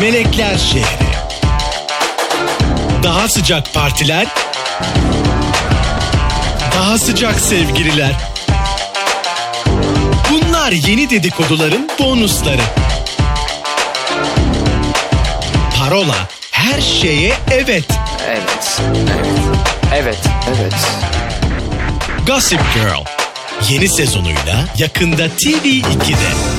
Melekler Şehri. Daha sıcak partiler. Daha sıcak sevgililer. Bunlar yeni dedikoduların bonusları. Parola her şeye evet. Evet. Evet. Evet. Evet. Gossip Girl yeni sezonuyla yakında TV2'de.